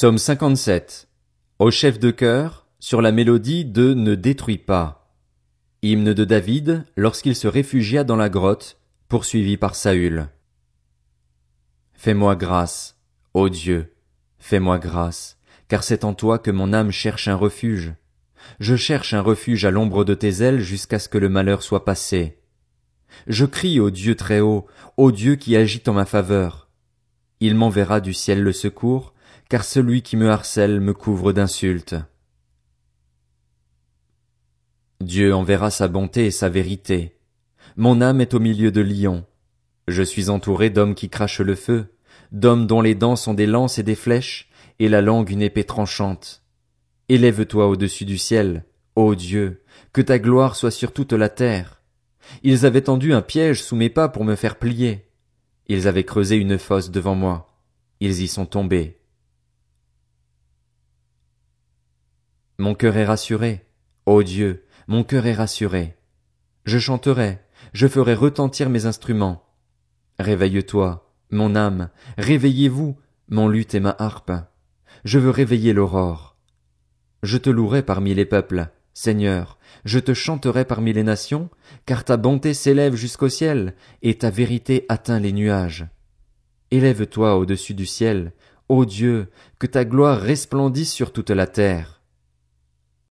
Psaume 57. Au chef de chœur, sur la mélodie de Ne détruis pas. Hymne de David lorsqu'il se réfugia dans la grotte, poursuivi par Saül. Fais-moi grâce, ô Dieu, fais-moi grâce, car c'est en toi que mon âme cherche un refuge. Je cherche un refuge à l'ombre de tes ailes jusqu'à ce que le malheur soit passé. Je crie au Dieu très haut, au Dieu qui agit en ma faveur. Il m'enverra du ciel le secours, car celui qui me harcèle me couvre d'insultes. Dieu enverra sa bonté et sa vérité. Mon âme est au milieu de lions. Je suis entouré d'hommes qui crachent le feu, d'hommes dont les dents sont des lances et des flèches, et la langue une épée tranchante. Élève-toi au-dessus du ciel, ô Dieu, que ta gloire soit sur toute la terre. Ils avaient tendu un piège sous mes pas pour me faire plier. Ils avaient creusé une fosse devant moi. Ils y sont tombés. Mon cœur est rassuré. Ô Dieu, mon cœur est rassuré. Je chanterai, je ferai retentir mes instruments. Réveille-toi, mon âme, réveillez-vous, mon luth et ma harpe. Je veux réveiller l'aurore. Je te louerai parmi les peuples, Seigneur, je te chanterai parmi les nations, car ta bonté s'élève jusqu'au ciel, et ta vérité atteint les nuages. Élève-toi au-dessus du ciel, ô Dieu, que ta gloire resplendisse sur toute la terre.